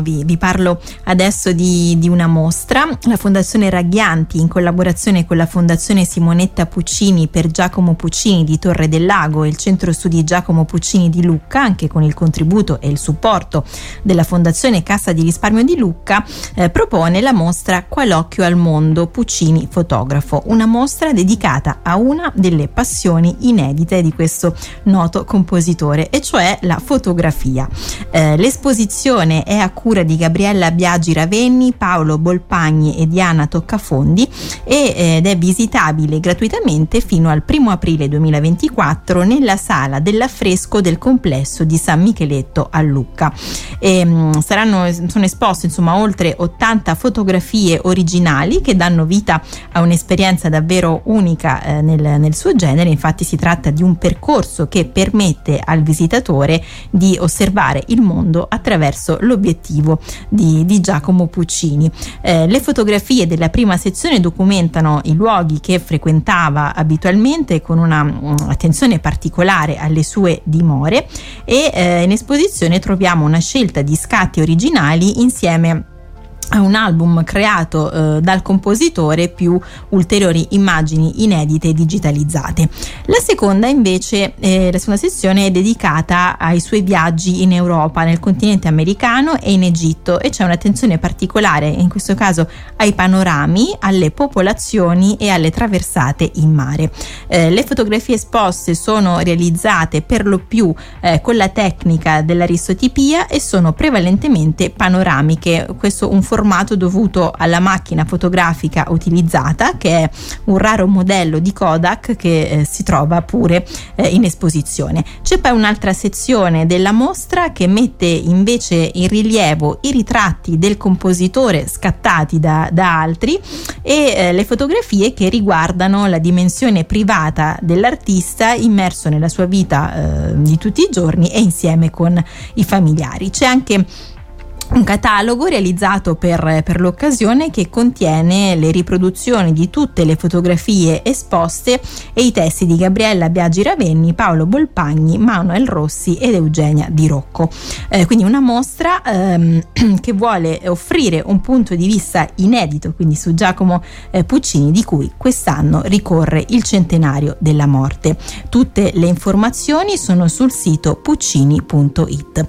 Vi, vi, parlo adesso di, di, una mostra. La Fondazione Raghianti, in collaborazione con la Fondazione Simonetta Puccini per Giacomo Puccini di Torre del Lago e il Centro Studi Giacomo Puccini di Lucca, anche con il contributo e il supporto della Fondazione Cassa di Risparmio di Lucca, eh, propone la mostra Qual'occhio al mondo Puccini fotografo, una mostra dedicata a una delle passioni inedite di questo noto compositore, e cioè la fotografia. Eh, l'esposizione è a cura cura di Gabriella Biagi Ravenni, Paolo Bolpagni e Diana Toccafondi ed è visitabile gratuitamente fino al 1 aprile 2024 nella sala dell'affresco del complesso di San Micheletto a Lucca. E, mm, saranno, sono esposte insomma oltre 80 fotografie originali che danno vita a un'esperienza davvero unica eh, nel, nel suo genere, infatti si tratta di un percorso che permette al visitatore di osservare il mondo attraverso l'obiettivo creativo di, di Giacomo Puccini. Eh, le fotografie della prima sezione documentano i luoghi che frequentava abitualmente con un'attenzione um, particolare alle sue dimore e eh, in esposizione troviamo una scelta di scatti originali insieme a un album creato eh, dal compositore più ulteriori immagini inedite digitalizzate. La seconda invece, eh, la seconda sezione è dedicata ai suoi viaggi in Europa, nel continente americano e in Egitto e c'è un'attenzione particolare in questo caso ai panorami, alle popolazioni e alle traversate in mare. Eh, le fotografie esposte sono realizzate per lo più eh, con la tecnica dell'aristotipia e sono prevalentemente panoramiche, questo un dovuto alla macchina fotografica utilizzata che è un raro modello di Kodak che eh, si trova pure eh, in esposizione. C'è poi un'altra sezione della mostra che mette invece in rilievo i ritratti del compositore scattati da, da altri e eh, le fotografie che riguardano la dimensione privata dell'artista immerso nella sua vita eh, di tutti i giorni e insieme con i familiari. C'è anche un catalogo realizzato per, per, l'occasione che contiene le riproduzioni di tutte le fotografie esposte e i testi di Gabriella Biagi Ravenni, Paolo Bolpagni, Manuel Rossi ed Eugenia Di Rocco. Eh, quindi una mostra ehm, che vuole offrire un punto di vista inedito, quindi su Giacomo eh, Puccini, di cui quest'anno ricorre il centenario della morte. Tutte le informazioni sono sul sito puccini.it.